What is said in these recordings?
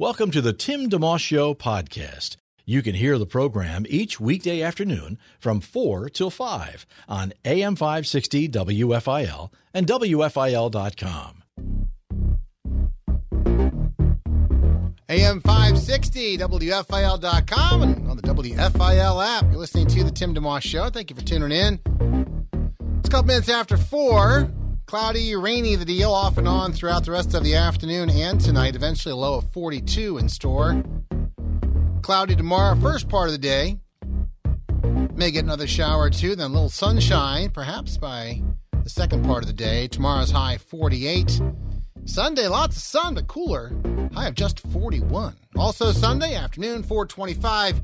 Welcome to the Tim DeMoss Show podcast. You can hear the program each weekday afternoon from 4 till 5 on AM 560 WFIL and WFIL.com. AM 560, WFIL.com, and on the WFIL app. You're listening to The Tim DeMoss Show. Thank you for tuning in. It's a couple minutes after 4. Cloudy, rainy, the deal off and on throughout the rest of the afternoon and tonight. Eventually, a low of 42 in store. Cloudy tomorrow, first part of the day. May get another shower or two, then a little sunshine, perhaps by the second part of the day. Tomorrow's high 48. Sunday, lots of sun, but cooler. High of just 41. Also Sunday afternoon, 425.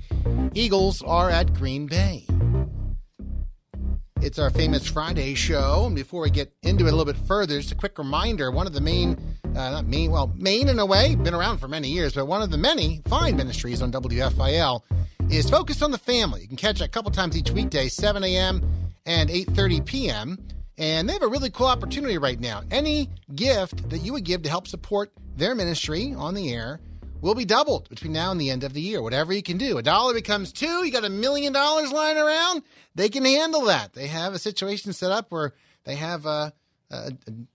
Eagles are at Green Bay. It's our famous Friday show. And before we get into it a little bit further, just a quick reminder one of the main, uh, not main, well, main in a way, been around for many years, but one of the many fine ministries on WFIL is Focus on the Family. You can catch it a couple times each weekday, 7 a.m. and 8.30 p.m., and they have a really cool opportunity right now. Any gift that you would give to help support their ministry on the air will be doubled between now and the end of the year. Whatever you can do. A dollar becomes two. You got a million dollars lying around. They can handle that. They have a situation set up where they have. Uh,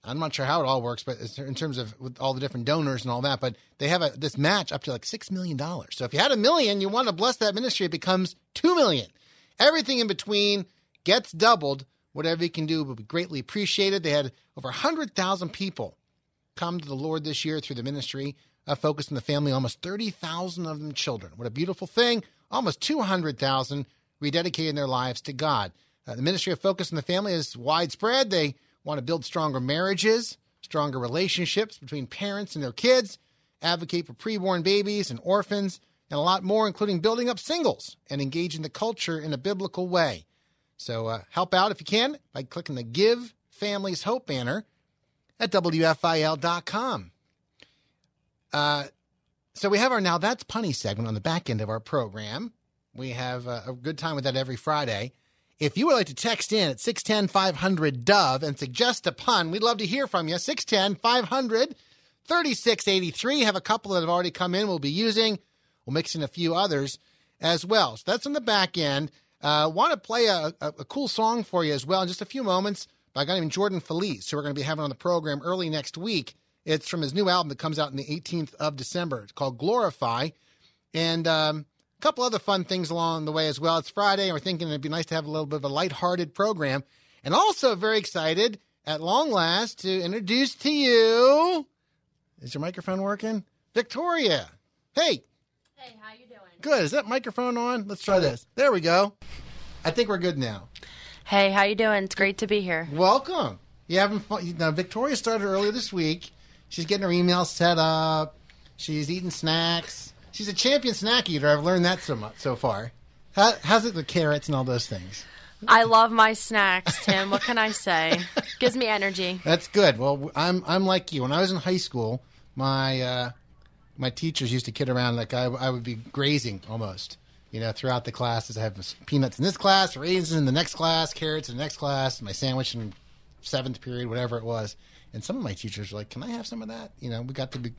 I'm not sure how it all works, but in terms of with all the different donors and all that, but they have a, this match up to like six million dollars. So if you had a million, you want to bless that ministry, it becomes two million. Everything in between gets doubled Whatever you can do will be greatly appreciated. They had over 100,000 people come to the Lord this year through the ministry of Focus on the Family, almost 30,000 of them children. What a beautiful thing. Almost 200,000 rededicating their lives to God. Uh, the ministry of Focus on the Family is widespread. They want to build stronger marriages, stronger relationships between parents and their kids, advocate for preborn babies and orphans, and a lot more, including building up singles and engaging the culture in a biblical way. So uh, help out if you can by clicking the Give Families Hope banner at WFIL.com. Uh, so we have our Now That's Punny segment on the back end of our program. We have uh, a good time with that every Friday. If you would like to text in at 610 500 Dove and suggest a pun, we'd love to hear from you. 610 500 3683. Have a couple that have already come in we'll be using. We'll mix in a few others as well. So that's on the back end. Uh, Want to play a, a, a, cool song for you as well in just a few moments by a guy named Jordan Feliz, who we're going to be having on the program early next week. It's from his new album that comes out on the 18th of December. It's called Glorify. And um, a couple other fun things along the way as well. It's Friday, and we're thinking it'd be nice to have a little bit of a lighthearted program. And also very excited at long last to introduce to you. Is your microphone working? Victoria. Hey. Hey, how you doing? Good. Is that microphone on? Let's try this. There we go. I think we're good now. Hey, how you doing? It's great to be here. Welcome. You having fun? Now, Victoria started earlier this week. She's getting her email set up. She's eating snacks. She's a champion snack eater. I've learned that so much so far. How, how's it with carrots and all those things? I love my snacks, Tim. What can I say? Gives me energy. That's good. Well, I'm I'm like you. When I was in high school, my uh, my teachers used to kid around like I, I would be grazing almost. You know, throughout the classes, I have peanuts in this class, raisins in the next class, carrots in the next class, my sandwich in seventh period, whatever it was. And some of my teachers were like, "Can I have some of that?" You know, we got to be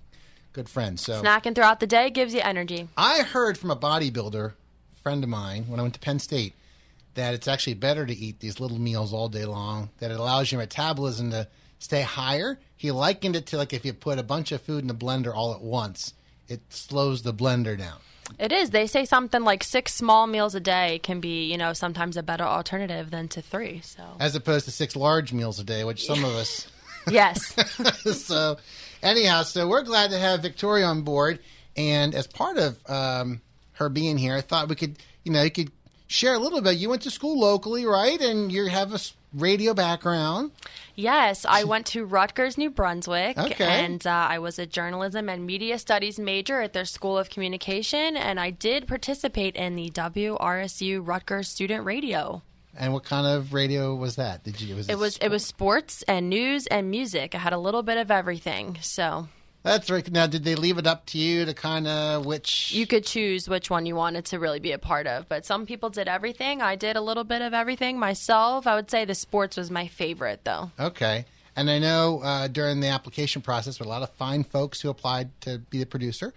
good friends. So snacking throughout the day gives you energy. I heard from a bodybuilder friend of mine when I went to Penn State that it's actually better to eat these little meals all day long. That it allows your metabolism to stay higher. He likened it to like if you put a bunch of food in a blender all at once, it slows the blender down. It is. They say something like six small meals a day can be, you know, sometimes a better alternative than to three. So as opposed to six large meals a day, which some of us. yes. so, anyhow, so we're glad to have Victoria on board, and as part of um, her being here, I thought we could, you know, you could share a little bit. You went to school locally, right? And you have a radio background. Yes, I went to Rutgers, New Brunswick, Okay. and uh, I was a journalism and media studies major at their School of Communication, and I did participate in the WRSU Rutgers Student Radio. And what kind of radio was that? Did you? Was It was it was sports and news and music. I had a little bit of everything, so That's right. Now, did they leave it up to you to kind of which? you could choose which one you wanted to really be a part of. But some people did everything. I did a little bit of everything myself. I would say the sports was my favorite, though. Okay. And I know uh, during the application process, there were a lot of fine folks who applied to be the producer.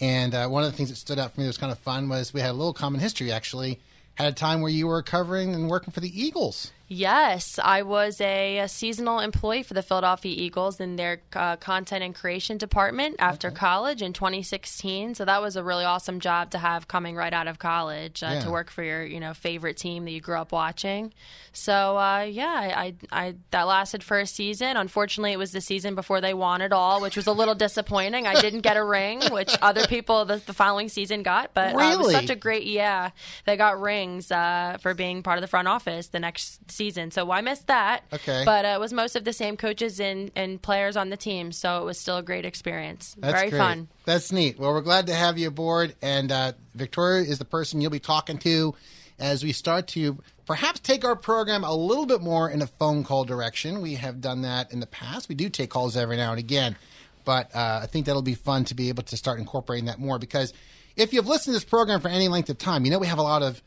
And uh, one of the things that stood out for me that was kind of fun was we had a little common history actually. Had a time where you were covering and working for the Eagles. Yes, I was a, a seasonal employee for the Philadelphia Eagles in their uh, content and creation department after college in 2016. So that was a really awesome job to have coming right out of college uh, Yeah. to work for your you know favorite team that you grew up watching. So uh, yeah, I, I, I that lasted for a season. Unfortunately, it was the season before they won it all, which was a little disappointing. I didn't get a ring, which other people the, the following season got. But uh, it was such a great yeah. They got rings uh, for being part of the front office the next season. So I missed that. Okay. But uh, it was most of the same coaches and, and players on the team. So it was still a great experience. That's Very great. fun. That's neat. Well, we're glad to have you aboard. And uh, Victoria is the person you'll be talking to as we start to perhaps take our program a little bit more in a phone call direction. We have done that in the past. We do take calls every now and again. But uh, I think that'll be fun to be able to start incorporating that more because if you've listened to this program for any length of time, you know we have a lot of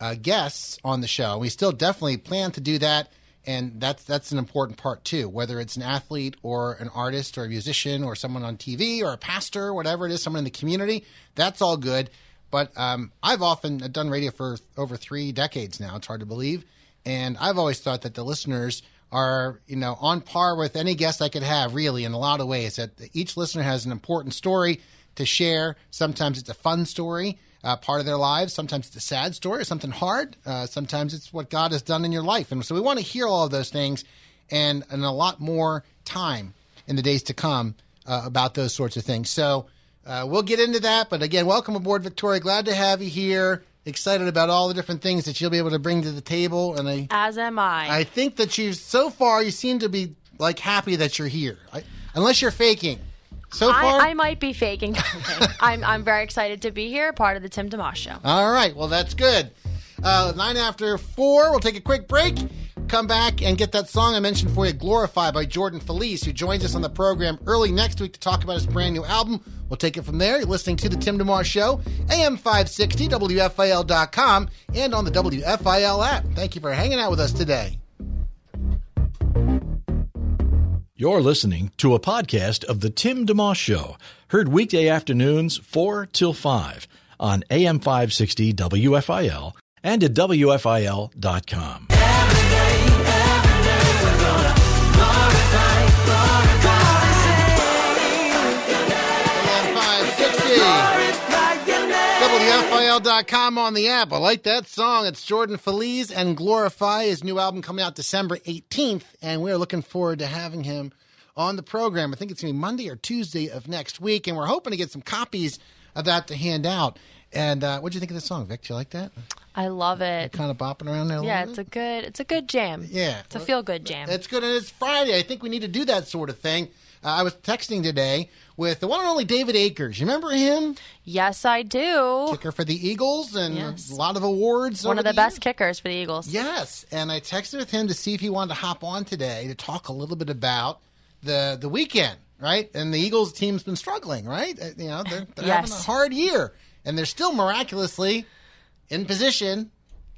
uh, guests on the show. We still definitely plan to do that, and that's that's an important part too. Whether it's an athlete or an artist or a musician or someone on TV or a pastor, whatever it is, someone in the community, that's all good. But um, I've often done radio for over three decades now. It's hard to believe, and I've always thought that the listeners are you know on par with any guest I could have really in a lot of ways. That each listener has an important story to share. Sometimes it's a fun story, uh, part of their lives. Sometimes it's a sad story, or something hard. Uh, sometimes it's what God has done in your life. And so we want to hear all of those things and, and a lot more time in the days to come uh, about those sorts of things. So uh, we'll get into that. But again, welcome aboard, Victoria. Glad to have you here. Excited about all the different things that you'll be able to bring to the table. And I, As am I. I think that you, so far, you seem to be like happy that you're here, I, unless you're faking. So far, I, I might be faking. I'm, I'm very excited to be here, part of the Tim DeMoss Show. All right. Well, that's good. Uh, nine after four. We'll take a quick break. Come back and get that song I mentioned for you, "Glorify" by Jordan Feliz, who joins us on the program early next week to talk about his brand new album. We'll take it from there. You're listening to the Tim DeMoss Show, AM 560, WFIL.com, and on the WFIL app. Thank you for hanging out with us today. You're listening to a podcast of The Tim DeMoss Show, heard weekday afternoons 4 till 5 on AM 560 WFIL and at WFIL.com. AM WFIL.com on the app. I like that song. It's Jordan Feliz and Glorify. His new album coming out December 18th, and we're looking forward to having him on the program. I think it's going to be Monday or Tuesday of next week, and we're hoping to get some copies of that to hand out. And uh, what do you think of the song, Vic? Do you like that? I love it. Kind of bopping around there a Yeah, little it's a good it's a good jam. Yeah. It's a feel good jam. It's good, and it's Friday. I think we need to do that sort of thing. Uh, I was texting today with the one and only David Akers. You remember him? Yes, I do. Kicker for the Eagles and Yes. a lot of awards. One of the years. best kickers for the Eagles. Yes, and I texted with him to see if he wanted to hop on today to talk a little bit about the the weekend, right? And the Eagles team's been struggling, right? Uh, You know, they're, they're having a hard year, and they're still miraculously in position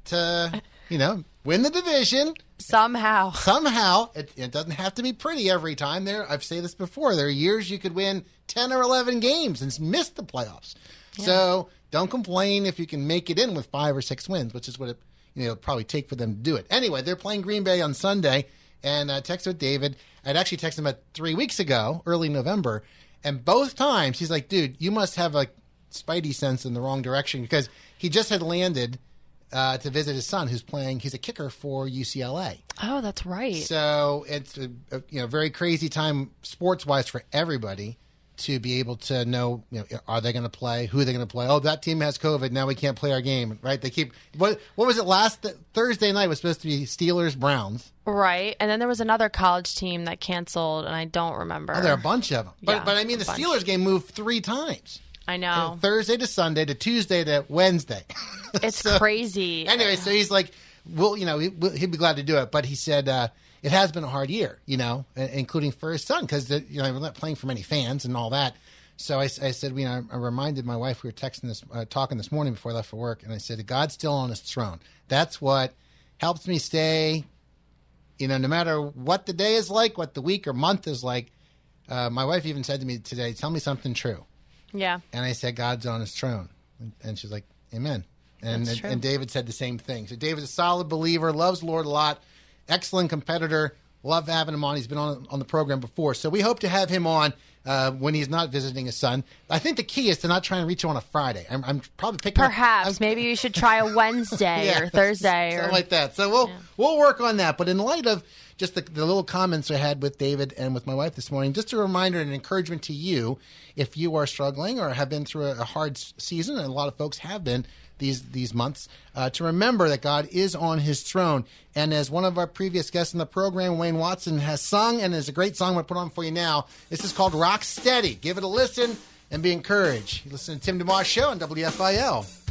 to, you know, win the division Somehow. somehow. It, it doesn't have to be pretty every time. There, I've said this before. There are years you could win ten or eleven games and miss the playoffs. So don't complain if you can make it in with five or six wins, which is what it you know it'll probably take for them to do it. Anyway, they're playing Green Bay on Sunday, and uh, I texted with David. I'd actually texted him about three weeks ago, early November, and both times he's like, "Dude, you must have a spidey sense in the wrong direction because he just had landed." Uh, to visit his son, who's playing. He's a kicker for UCLA. Oh, that's right. So it's a, a you know very crazy time sports wise for everybody to be able to know, you know, are they going to play? Who are they going to play? Oh, that team has COVID. Now we can't play our game, right? They keep what? What was it last th- Thursday night? Was supposed to be Steelers Browns. Right, and then there was another college team that canceled, and I don't remember. Oh, there are a bunch of them. But Yeah, but I mean, the bunch. Steelers game moved three times. I know Thursday to Sunday to Tuesday to Wednesday. it's So- crazy. Anyway, so he's like, well, you know, he- he'd be glad to do it, but he said uh, it has been a hard year, you know, including for his son because you know we're not playing for many fans and all that. So I said, you know, I reminded my wife we were texting this, uh, talking this morning before I left for work, and I said, God's still on His throne. That's what helps me stay. You know, no matter what the day is like, what the week or month is like. Uh, my wife even said to me today, "Tell me something true." Yeah, And I said, God's on his throne. And she's like, Amen. And, and, and David said the same thing. So David's a solid believer, loves the Lord a lot, excellent competitor. Love having him on. He's been on on the program before. So we hope to have him on uh, when he's not visiting his son. I think the key is to not try and reach him on a Friday. I'm, I'm probably picking up- perhaps I'm- maybe you should try a Wednesday Yeah, or Thursday something or like that. So we'll we'll work on that. But in light of just the, the little comments I had with David and with my wife this morning, just a reminder and encouragement to you if you are struggling or have been through a, a hard season, and a lot of folks have been these these months, uh, to remember that God is on His throne. And as one of our previous guests in the program, Wayne Watson, has sung, and is a great song I'm going to put on for you now. This is called Rock Steady. Give it a listen and be encouraged. You listen to Tim DeMoss Show on WFIL.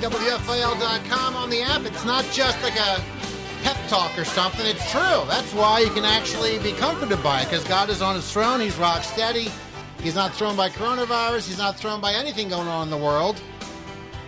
560, WFIL.com on the app. It's not just like a pep talk or something. It's true. That's why you can actually be comforted by it because God is on his throne. He's rock steady. He's not thrown by coronavirus. He's not thrown by anything going on in the world.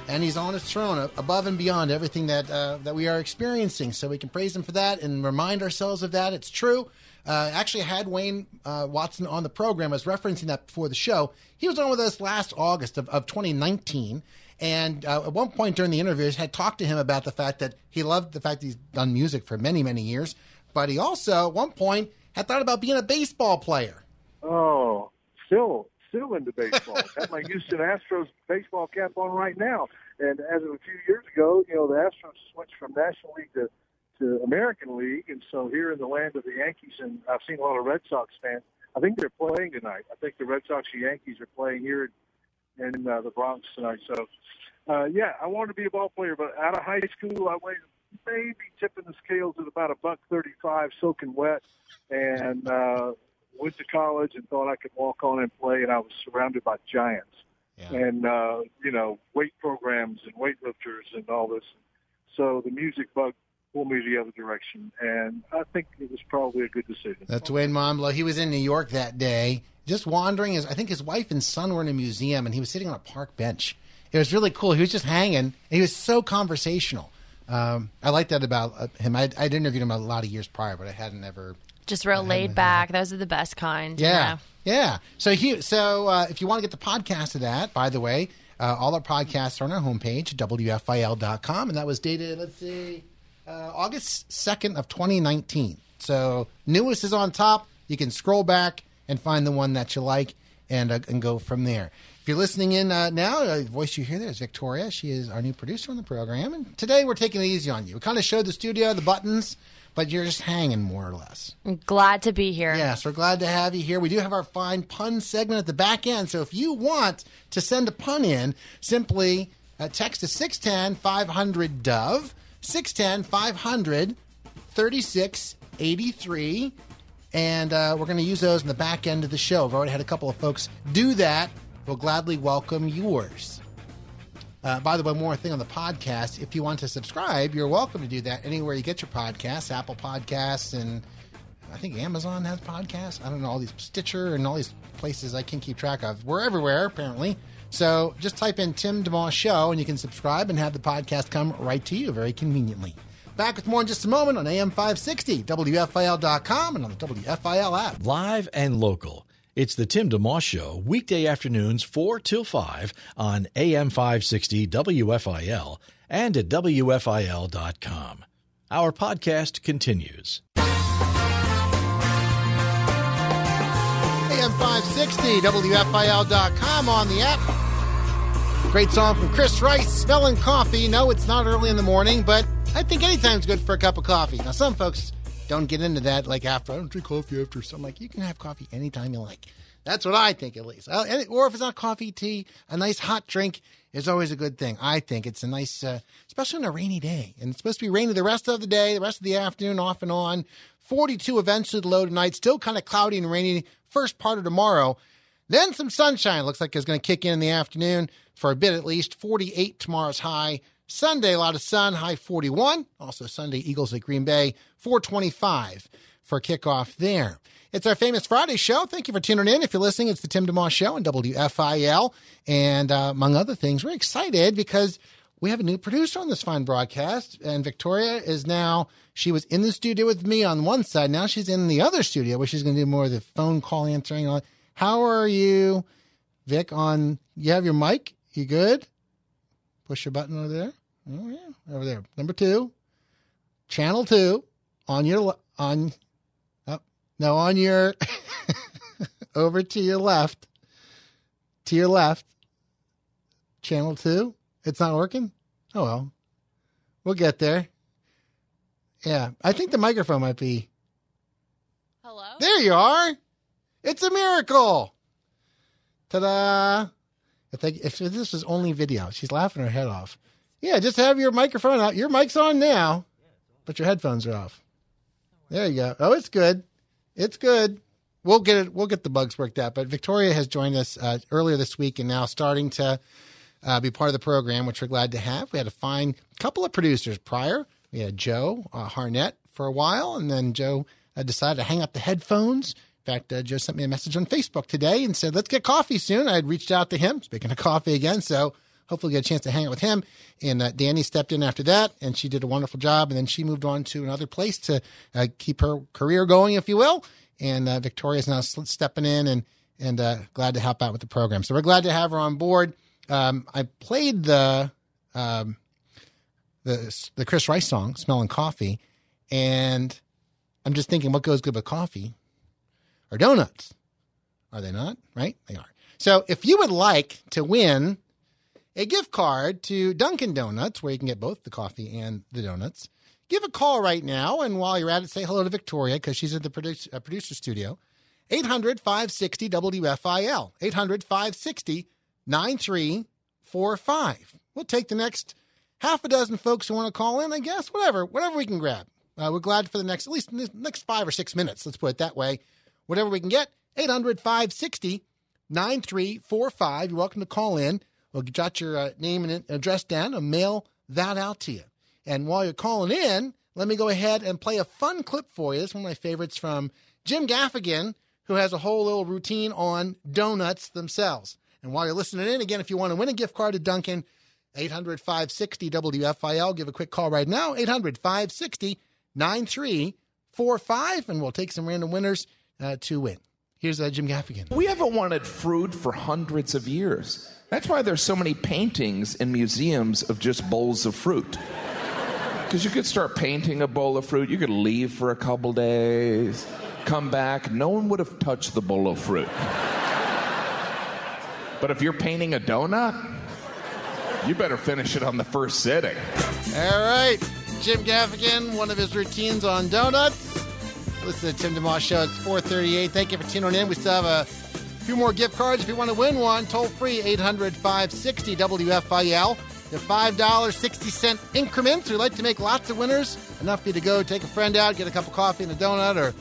And he's on his throne above and beyond everything that uh, that we are experiencing. So we can praise him for that and remind ourselves of that. It's true. Uh, actually, I had Wayne uh, Watson on the program. I was referencing that before the show. He was on with us last August of, of 2019. And uh, at one point during the interview, had talked to him about the fact that he loved the fact he's done music for many, many years. But he also, at one point, had thought about being a baseball player. Oh, still, still into baseball. Got my Houston Astros baseball cap on right now. And as of a few years ago, you know, the Astros switched from National League to, to American League, and so here in the land of the Yankees, and I've seen a lot of Red Sox fans. I think they're playing tonight. I think the Red Sox and Yankees are playing here in uh, the Bronx tonight. So, uh, yeah, I wanted to be a ball player, but out of high school, I weighed maybe tipping the scales at about a buck thirty-five, soaking wet, and uh, went to college and thought I could walk on and play, and I was surrounded by giants and uh, you know weight programs and weightlifters and all this. So the music bug pulled me the other direction, and I think it was probably a good decision. That's Wayne Momblo. He was in New York that day, just wandering. His, I think his wife and son were in a museum, and he was sitting on a park bench. It was really cool. He was just hanging. And he was so conversational. Um, I like that about uh, him. I'd, I'd interviewed him a lot of years prior, but I hadn't ever. just real laid back. Those are the best kind. you Yeah, know. yeah. So he, so uh, if you want to get the podcast of that, by the way, uh, all our podcasts are on our homepage, wfil.com, and that was dated. Let's see, uh, August second of 2019. So newest is on top. You can scroll back and find the one that you like, and uh, and go from there. If you're listening in uh, now, the voice you hear there is Victoria. She is our new producer on the program, and today we're taking it easy on you. We kind of showed the studio, the buttons, but you're just hanging more or less. I'm glad to be here. Yes, we're glad to have you here. We do have our fine pun segment at the back end. So if you want to send a pun in, simply uh, text to 610 500 Dove, 610 500 3683. And uh, we're going to use those in the back end of the show. I've already had a couple of folks do that. We'll gladly welcome yours. Uh, by the way, more thing on the podcast. If you want to subscribe, you're welcome to do that anywhere you get your podcasts, Apple Podcasts, and I think Amazon has podcasts. I don't know, all these Stitcher and all these places I can keep track of. We're everywhere, apparently. So just type in Tim DeMoss Show and you can subscribe and have the podcast come right to you very conveniently. Back with more in just a moment on AM 560, WFIL.com, and on the WFIL app. Live and local. It's the Tim DeMoss Show, weekday afternoons 4 till 5 on AM 560 WFIL and at WFIL.com. Our podcast continues. AM560, WFIL.com on the app. Great song from Chris Rice, Smelling Coffee. No, it's not early in the morning, but I think anytime's good for a cup of coffee. Now, some folks don't get into that, like after, I don't drink coffee after. So I'm like, you can have coffee anytime you like. That's what I think, at least. Or if it's not coffee, tea, a nice hot drink is always a good thing. I think it's a nice, uh, especially on a rainy day. And it's supposed to be rainy the rest of the day, the rest of the afternoon, off and on. 42 eventually the low tonight. Still kind of cloudy and rainy first part of tomorrow. Then some sunshine. Looks like it's going to kick in in the afternoon for a bit at least. 48 tomorrow's high. Sunday, a lot of sun, high 41. Also Sunday, Eagles at Green Bay, 425 for kickoff there. It's our famous Friday show. Thank you for tuning in. If you're listening, it's the Tim DeMoss Show on WFIL. And uh, among other things, we're excited because we have a new producer on this fine broadcast. And Victoria is now, she was in the studio with me on one side. Now she's in the other studio where she's going to do more of the phone call answering. and. How are you, Vic, on, you have your mic? You good? Push your button over there. Oh, yeah. Over there. Number two. Channel two on your, on, oh, no, on your, over to your left. To your left. Channel two. It's not working? Oh, well. We'll get there. Yeah. I think the microphone might be. Hello? There you are. It's a miracle. Ta da. If, they, if this was only video, she's laughing her head off. Yeah, just have your microphone out. Your mic's on now, but your headphones are off. There you go. Oh, it's good. It's good. We'll get it. We'll get the bugs worked out. But Victoria has joined us uh, earlier this week and now starting to uh, be part of the program, which we're glad to have. We had a fine couple of producers prior. We had Joe uh, Harnett for a while, and then Joe uh, decided to hang up the headphones. Fact, uh, Joe sent me a message on Facebook today and said, "Let's get coffee soon." I had reached out to him. Speaking of coffee again, so hopefully get a chance to hang out with him. And uh, Danny stepped in after that, and she did a wonderful job. And then she moved on to another place to uh, keep her career going, if you will. And uh, Victoria's now stepping in and and uh, glad to help out with the program. So we're glad to have her on board. Um, I played the um, the the Chris Rice song "Smelling Coffee," and I'm just thinking, what goes good with coffee? Or donuts? Are they not? Right? They are. So if you would like to win a gift card to Dunkin' Donuts, where you can get both the coffee and the donuts, give a call right now. And while you're at it, say hello to Victoria because she's at the uh, producer studio. 800 560 WFIL. 800 560 9345. We'll take the next half a dozen folks who want to call in, I guess, whatever, whatever we can grab. Uh, we're glad for the next, at least next five or six minutes, let's put it that way. Whatever we can get, 800 560 9345. You're welcome to call in. We'll jot your uh, name and address down and mail that out to you. And while you're calling in, let me go ahead and play a fun clip for you. It's one of my favorites from Jim Gaffigan, who has a whole little routine on donuts themselves. And while you're listening in, again, if you want to win a gift card to Dunkin', 800 560 WFIL, give a quick call right now, 800 560 9345, and we'll take some random winners uh, to win. Here's uh, Jim Gaffigan. We haven't wanted fruit for hundreds of years. That's why there's so many paintings in museums of just bowls of fruit. Because you could start painting a bowl of fruit, you could leave for a couple days, come back, no one would have touched the bowl of fruit. But if you're painting a donut, you better finish it on the first sitting. All right. Jim Gaffigan, one of his routines on donuts. Listen to Tim DeMoss Show. It's 438. Thank you for tuning in. We still have a few more gift cards. If you want to win one, toll free 800 560 WFIL. The $5, 60 cent increments. We'd like to make lots of winners. Enough for you to go take a friend out, get a cup of coffee and a donut, or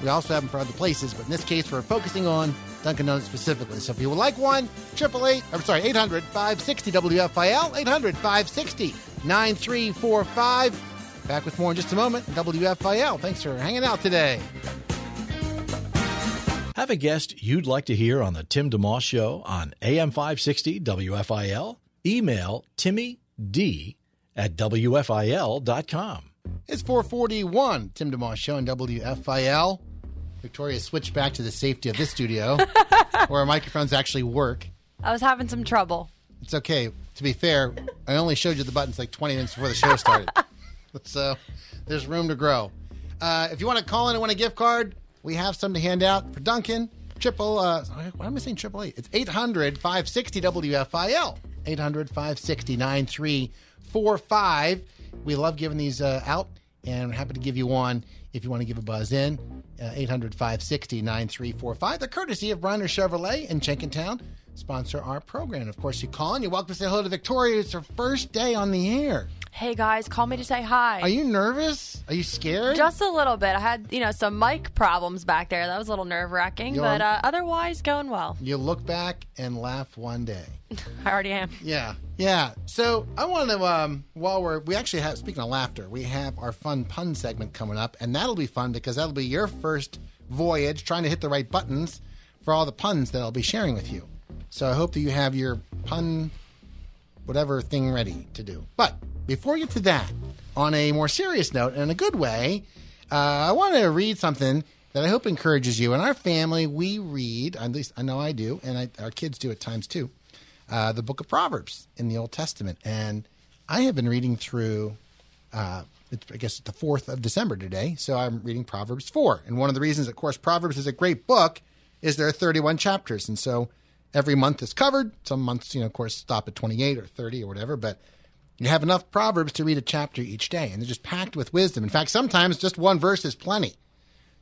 we also have them for other places. But in this case, we're focusing on Dunkin' Donuts specifically. So if you would like one, 888, I'm sorry, 800 560 WFIL, 800 560 9345. Back with more in just a moment. WFIL. Thanks for hanging out today. Have a guest you'd like to hear on the Tim DeMoss Show on AM 560 WFIL? Email Timmy D at WFIL.com. It's 441, Tim DeMoss Show on WFIL. Victoria switched back to the safety of this studio where our microphones actually work. I was having some trouble. It's okay. To be fair, I only showed you the buttons like 20 minutes before the show started. so there's room to grow. Uh, if you want to call in and win a gift card, we have some to hand out for Dunkin'. triple. Uh, why am I saying triple eight? It's 800 560 WFIL. 800 560 9345. We love giving these uh, out, and we're happy to give you one if you want to give a buzz in. Uh, 800 560 9345. The courtesy of Bronner Chevrolet in Jenkintown sponsor our program. Of course, you call and you're welcome to say hello to Victoria. It's her first day on the air. Hey guys, call me to say hi. Are you nervous? Are you scared? Just a little bit. I had, you know, some mic problems back there. That was a little nerve wracking, You're- but uh, otherwise going well. you look back and laugh one day. I already am. Yeah, yeah. So I want to, um, while we're, we actually have, speaking of laughter, we have our fun pun segment coming up, and that'll be fun because that'll be your first voyage trying to hit the right buttons for all the puns that I'll be sharing with you. So I hope that you have your pun, whatever thing ready to do. But before we get to that, on a more serious note, and in a good way, uh, I want to read something that I hope encourages you. In our family, we read, at least I know I do, and I, our kids do at times too, uh, the book of Proverbs in the Old Testament. And I have been reading through, uh, I guess it's the 4th of December today, so I'm reading Proverbs 4. And one of the reasons, of course, Proverbs is a great book is there are 31 chapters. And so every month is covered. Some months, you know, of course, stop at 28 or 30 or whatever, but you have enough Proverbs to read a chapter each day, and they're just packed with wisdom. In fact, sometimes just one verse is plenty.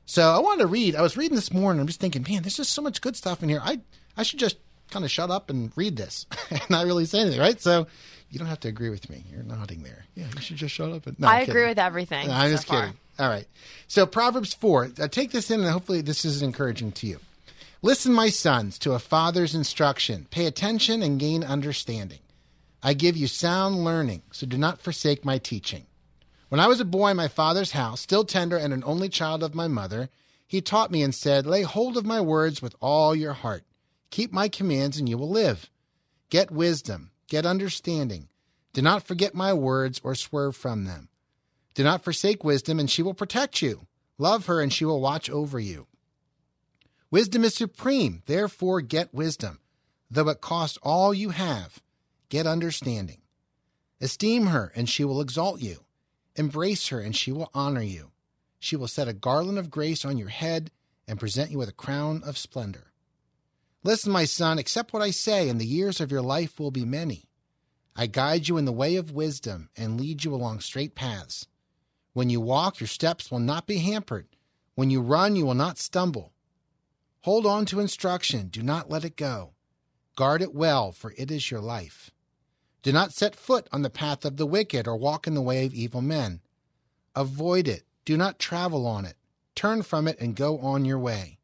So I wanted to read. I was reading this morning. I'm just thinking, man, there's just so much good stuff in here. I I should just kind of shut up and read this and not really say anything, right? So you don't have to agree with me. You're nodding there. Yeah, you should just shut up. And, no, I I'm agree kidding. with everything. No, I'm so just far. kidding. All right. So Proverbs 4. Uh, take this in, and hopefully this is encouraging to you. Listen, my sons, to a father's instruction. Pay attention and gain understanding. I give you sound learning, so do not forsake my teaching. When I was a boy in my father's house, still tender and an only child of my mother, he taught me and said, Lay hold of my words with all your heart. Keep my commands, and you will live. Get wisdom, get understanding. Do not forget my words or swerve from them. Do not forsake wisdom, and she will protect you. Love her, and she will watch over you. Wisdom is supreme, therefore get wisdom. Though it cost all you have, get understanding. Esteem her, and she will exalt you. Embrace her, and she will honor you. She will set a garland of grace on your head and present you with a crown of splendor. Listen, my son, accept what I say, and the years of your life will be many. I guide you in the way of wisdom and lead you along straight paths. When you walk, your steps will not be hampered. When you run, you will not stumble. Hold on to instruction, do not let it go. Guard it well, for it is your life. Do not set foot on the path of the wicked or walk in the way of evil men. Avoid it, do not travel on it. Turn from it and go on your way.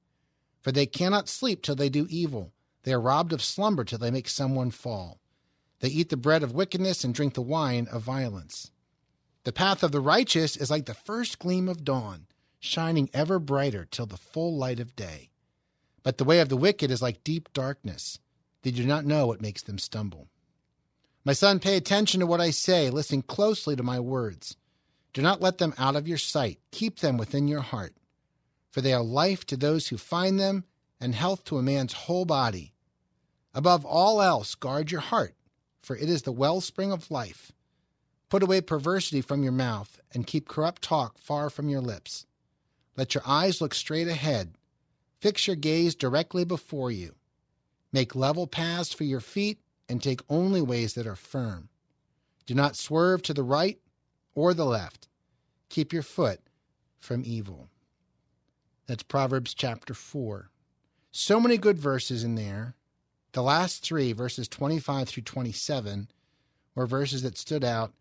For they cannot sleep till they do evil. They are robbed of slumber till they make someone fall. They eat the bread of wickedness and drink the wine of violence. The path of the righteous is like the first gleam of dawn, shining ever brighter till the full light of day. But the way of the wicked is like deep darkness. They do not know what makes them stumble. My son, pay attention to what I say. Listen closely to my words. Do not let them out of your sight. Keep them within your heart. For they are life to those who find them and health to a man's whole body. Above all else, guard your heart, for it is the wellspring of life. Put away perversity from your mouth and keep corrupt talk far from your lips. Let your eyes look straight ahead. Fix your gaze directly before you. Make level paths for your feet and take only ways that are firm. Do not swerve to the right or the left. Keep your foot from evil. That's Proverbs chapter 4. So many good verses in there. The last three, verses 25 through 27, were verses that stood out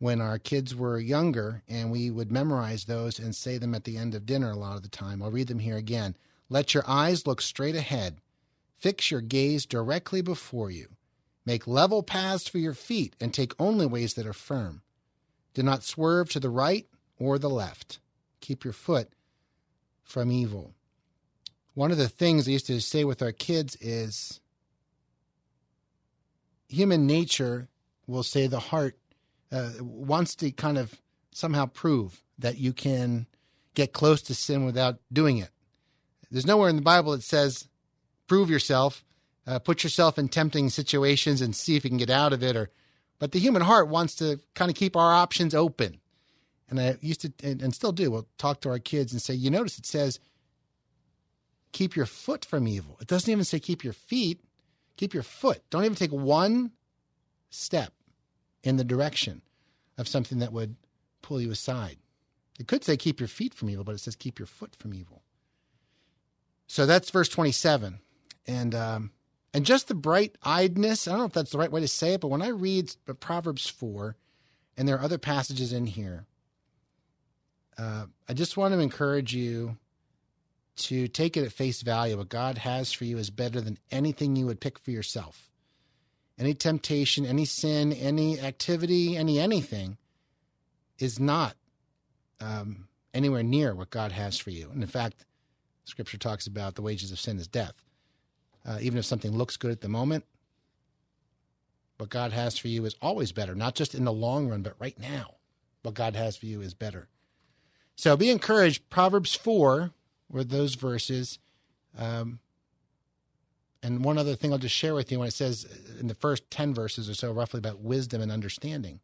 when our kids were younger, and we would memorize those and say them at the end of dinner a lot of the time. I'll read them here again. Let your eyes look straight ahead. Fix your gaze directly before you. Make level paths for your feet and take only ways that are firm. Do not swerve to the right or the left. Keep your foot from evil. One of the things I used to say with our kids is human nature will say the heart uh, wants to kind of somehow prove that you can get close to sin without doing it. There's nowhere in the Bible that says prove yourself, uh, put yourself in tempting situations and see if you can get out of it. Or, but the human heart wants to kind of keep our options open. And I used to, and, and still do, we'll talk to our kids and say, you notice it says, keep keep your foot from evil. It doesn't even say keep your feet, keep your foot. Don't even take one step in the direction of something that would pull you aside. It could say keep your feet from evil, but it says keep your foot from evil. So that's verse 27. And um, and just the bright eyedness, I don't know if that's the right way to say it, but when I read Proverbs 4, and there are other passages in here, uh, I just want to encourage you to take it at face value. What God has for you is better than anything you would pick for yourself. Any temptation, any sin, any activity, any anything is not um, anywhere near what God has for you. And in fact, Scripture talks about the wages of sin is death. Uh, even if something looks good at the moment, what God has for you is always better, not just in the long run, but right now. What God has for you is better. So be encouraged. Proverbs 4 were those verses. Um, and one other thing I'll just share with you when it says in the first 10 verses or so, roughly about wisdom and understanding,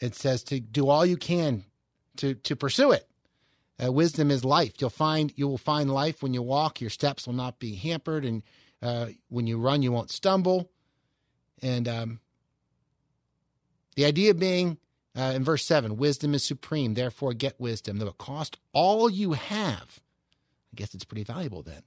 it says to do all you can to, to pursue it. Uh, wisdom is life. You'll find you will find life when you walk. Your steps will not be hampered, and uh, when you run, you won't stumble. And um, the idea being uh, in verse seven, wisdom is supreme. Therefore, get wisdom. Though it cost all you have, I guess it's pretty valuable. Then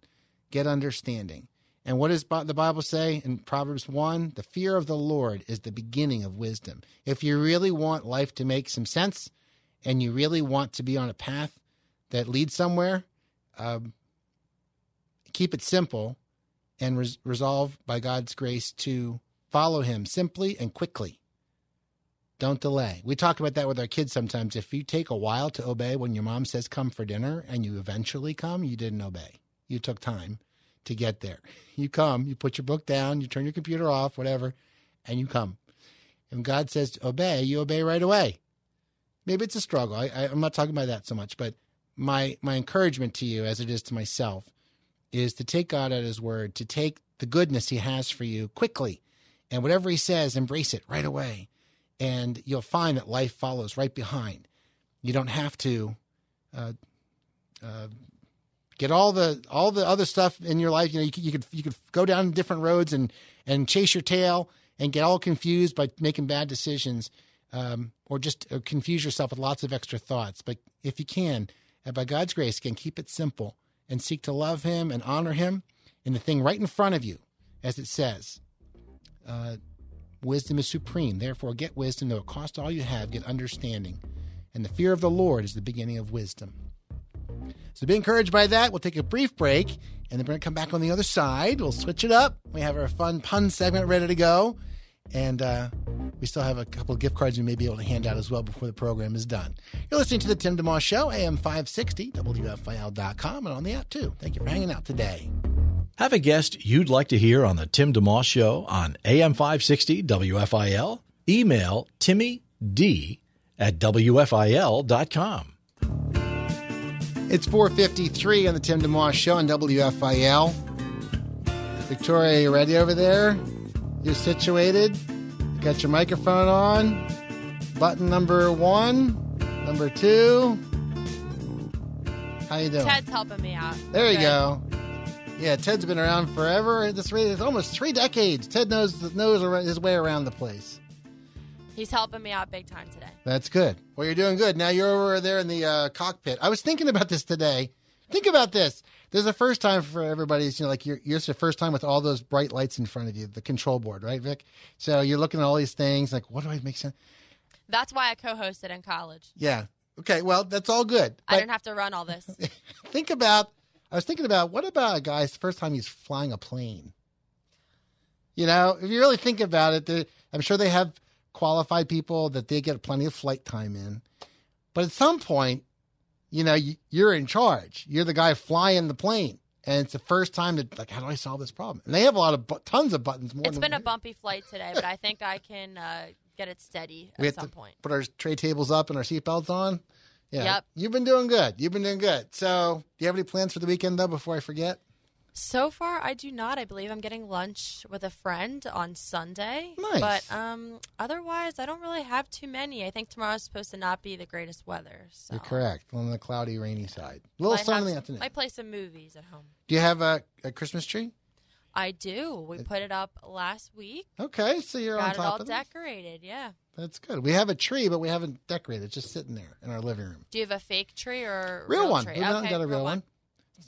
get understanding. And what does the Bible say in Proverbs 1? The fear of the Lord is the beginning of wisdom. If you really want life to make some sense and you really want to be on a path that lead somewhere, um, keep it simple and res- resolve by God's grace to follow Him simply and quickly. Don't delay. We talk about that with our kids sometimes. If you take a while to obey when your mom says come for dinner and you eventually come, you didn't obey. You took time to get there. You come, you put your book down, you turn your computer off, whatever, and you come. And God says obey, you obey right away. Maybe it's a struggle. I, I, I'm not talking about that so much, but my my encouragement to you, as it is to myself, is to take God at His word, to take the goodness He has for you quickly, and whatever He says, embrace it right away, and you'll find that life follows right behind. You don't have to uh, uh, get all the all the other stuff in your life. You know, you could you could, you could go down different roads and and chase your tail and get all confused by making bad decisions, um, or just uh, confuse yourself with lots of extra thoughts. But if you can, and by God's grace, can keep it simple and seek to love Him and honor Him in the thing right in front of you, as it says. Uh, wisdom is supreme. Therefore, get wisdom, though it cost all you have. Get understanding, and the fear of the Lord is the beginning of wisdom. So be encouraged by that. We'll take a brief break and then we're going to come back on the other side. We'll switch it up. We have our fun pun segment ready to go. And uh, we still have a couple of gift cards we may be able to hand out as well before the program is done. You're listening to the Tim DeMoss Show, AM 560, WFIL.com, and on the app too. Thank you for hanging out today. Have a guest you'd like to hear on the Tim DeMoss Show on AM 560 WFIL? Email Timmy D at WFIL.com. It's 453 on the Tim DeMoss Show on WFIL. Victoria, you ready over there? You're situated? You got your microphone on? Button number one? Number two? How you doing? Ted's helping me out. There you Good. go. Yeah, Ted's been around forever. This it's almost three decades. Ted knows knows his way around the place. He's helping me out big time today. That's good. Well, you're doing good. Now you're over there in the uh, cockpit. I was thinking about this today. Think about this. There's a first time for everybody's, you know, like you're, you're the first time with all those bright lights in front of you, the control board, right, Vic? So you're looking at all these things, like, what do I make sense? That's why I co-hosted in college. Yeah. Okay. Well, that's all good. I But didn't have to run all this. think about. I was thinking about what about a guy's first time he's flying a plane. You know, if you really think about it, I'm sure they have qualified people that they get plenty of flight time in. But at some point, you know, you- you're in charge. You're the guy flying the plane, and it's the first time that like, how do I solve this problem? And they have a lot of bu- tons of buttons. More It's been a we- bumpy flight today, but I think I can uh, get it steady we at have some to point. put our tray tables up and our seatbelts on. Yeah. Yep. You've been doing good. You've been doing good. So, do you have any plans for the weekend though? Before I forget. So far, I do not. I believe I'm getting lunch with a friend on Sunday. Nice. But um, otherwise, I don't really have too many. I think tomorrow's supposed to not be the greatest weather. So You're correct. On the cloudy, rainy side. A little sun in the afternoon. I play some movies at home. Do you have a, a Christmas tree? I do. We put it up last week. Okay, so you're on Got it top all of it. decorated. Yeah. That's good. We have a tree, but we haven't decorated. It's just sitting there in our living room. Do you have a fake tree or a Real, one. Tree? We okay, got a real one.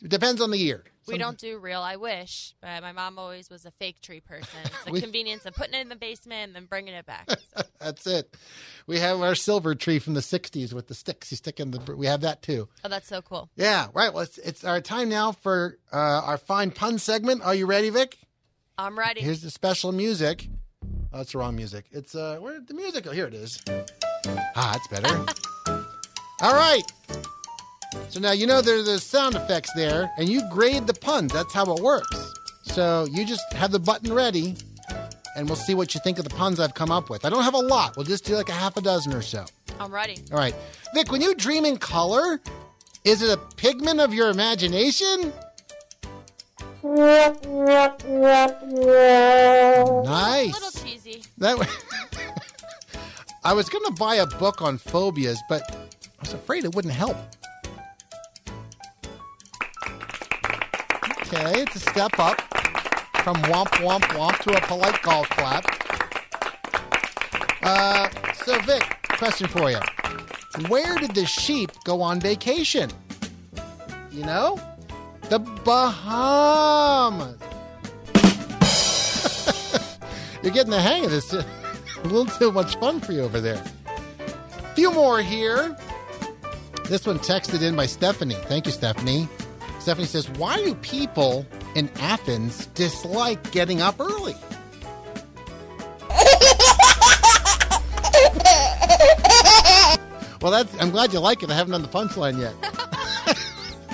It depends on the year. We Some- don't do real. I wish, but my mom always was a fake tree person. It's the We- convenience of putting it in the basement and then bringing it back. So. That's it. We have our silver tree from the '60s with the sticks. You stick in the. We have that too. Oh, that's so cool. Yeah. Right. Well, it's, it's our time now for uh, our fine pun segment. Are you ready, Vic? I'm ready. Here's the special music. Oh, it's the wrong music. It's uh, where the music? Oh, here it is. Ah, it's better. All right. So now you know there's the sound effects there, and you grade the puns. That's how it works. So you just have the button ready, and we'll see what you think of the puns I've come up with. I don't have a lot. We'll just do like a half a dozen or so. I'm ready. All right, Vic. When you dream in color, is it a pigment of your imagination? Nice. A little cheesy. That. I was going to buy a book on phobias, but I was afraid it wouldn't help. Okay, it's a step up from womp womp womp to a polite golf clap. Uh, so, Vic, question for you. Where did the sheep go on vacation? You know? The Bahamas. You're getting the hang of this. a little too much fun for you over there. Few more here. This one texted in by Stephanie. Thank you, Stephanie. Stephanie says, Why do people in Athens dislike getting up early? well, that's I'm glad you like it. I haven't done the punchline yet.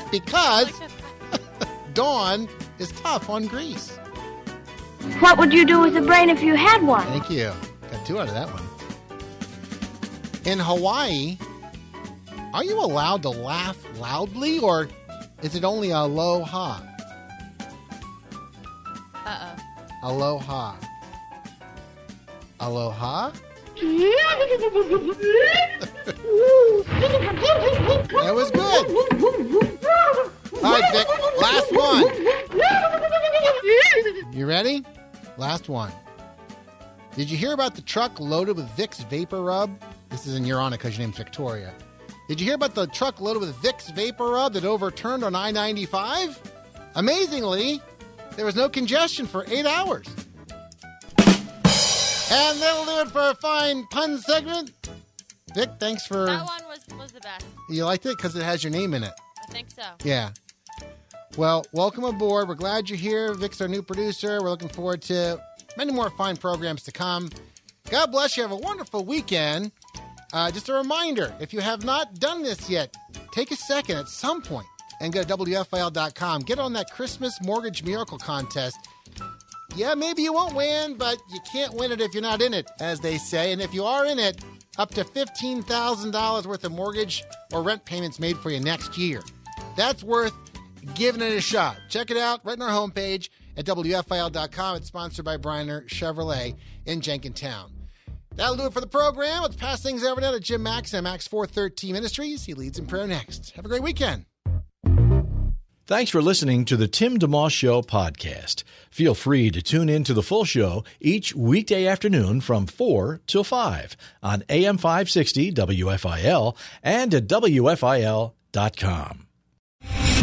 because Dawn is tough on Greece. What would you do with a brain if you had one? Thank you. Got two out of that one. In Hawaii, are you allowed to laugh loudly or is it only aloha? Uh oh. Aloha. Aloha? That was good. All right, Vic, last one. You ready? Last one. Did you hear about the truck loaded with Vicks VapoRub? This is in your honor because your name's Victoria. Did you hear about the truck loaded with Vicks VapoRub that overturned on I 95? Amazingly, there was no congestion for eight hours. And that'll do it for a fine pun segment. Vic, thanks for. That one was, was the best. You liked it because it has your name in it. I think so. Yeah. Well, welcome aboard. We're glad you're here. Vic's our new producer. We're looking forward to many more fine programs to come. God bless you. Have a wonderful weekend. Uh, just a reminder if you have not done this yet, take a second at some point and go to WFIL.com. Get on that Christmas Mortgage Miracle Contest. Yeah, maybe you won't win, but you can't win it if you're not in it, as they say. And if you are in it, up to $15,000 worth of mortgage or rent payments made for you next year. That's worth giving it a shot. Check it out right on our homepage at WFIL.com. It's sponsored by Bryner Chevrolet in Jenkintown. That'll do it for the program. Let's pass things over now to Jim Max and Max 413 Ministries. He leads in prayer next. Have a great weekend. Thanks for listening to the Tim DeMoss Show podcast. Feel free to tune in to the full show each weekday afternoon from 4 till 5 on AM 560 WFIL and at WFIL.com.